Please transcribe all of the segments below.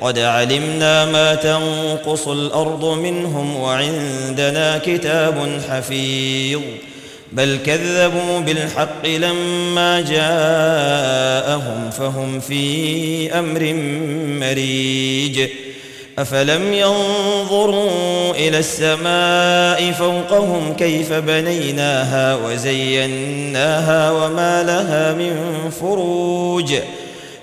قد علمنا ما تنقص الأرض منهم وعندنا كتاب حفيظ. بل كذبوا بالحق لما جاءهم فهم في أمر مريج. أفلم ينظروا إلى السماء فوقهم كيف بنيناها وزيناها وما لها من فروج.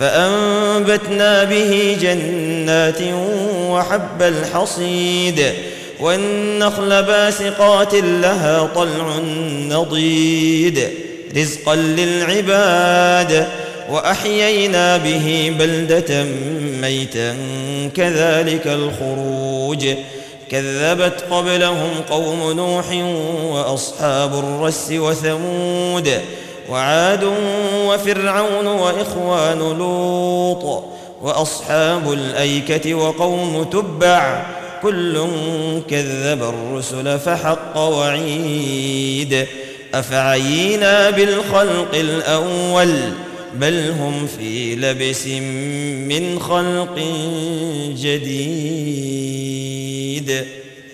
فأنبتنا به جنات وحب الحصيد والنخل باسقات لها طلع نضيد رزقا للعباد وأحيينا به بلدة ميتا كذلك الخروج كذبت قبلهم قوم نوح وأصحاب الرس وثمود وعاد وفرعون وإخوان لوط وأصحاب الأيكة وقوم تبع كل كذب الرسل فحق وعيد أفعينا بالخلق الأول بل هم في لبس من خلق جديد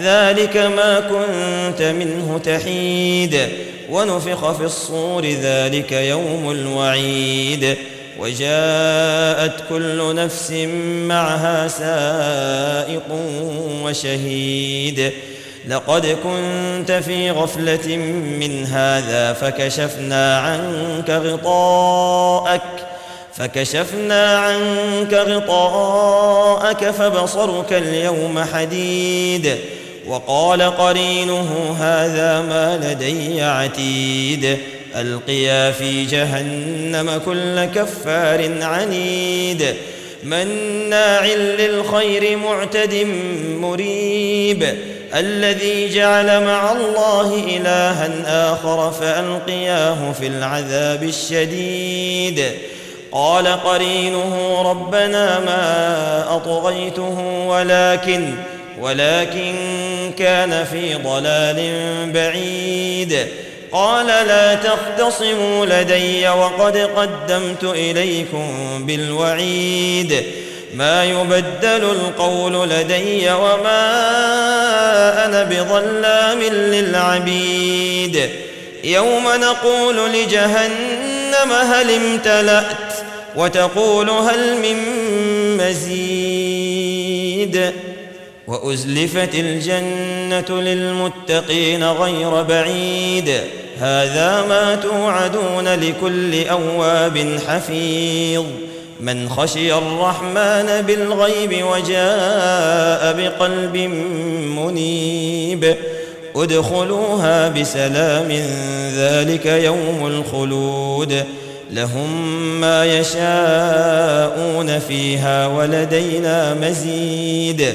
ذلك ما كنت منه تحيد. ونفخ في الصور ذلك يوم الوعيد. وجاءت كل نفس معها سائق وشهيد. لقد كنت في غفلة من هذا فكشفنا عنك غطاءك فكشفنا عنك غطاءك فبصرك اليوم حديد. وقال قرينه هذا ما لدي عتيد. ألقيا في جهنم كل كفار عنيد. مناع للخير معتد مريب. الذي جعل مع الله إلها آخر فألقياه في العذاب الشديد. قال قرينه ربنا ما أطغيته ولكن ولكن كان في ضلال بعيد. قال لا تختصموا لدي وقد قدمت إليكم بالوعيد. ما يبدل القول لدي وما أنا بظلام للعبيد. يوم نقول لجهنم هل امتلأت وتقول هل من مزيد. وأزلفت الجنة للمتقين غير بعيد. هذا ما توعدون لكل أواب حفيظ. من خشي الرحمن بالغيب وجاء بقلب منيب. ادخلوها بسلام ذلك يوم الخلود. لهم ما يشاءون فيها ولدينا مزيد.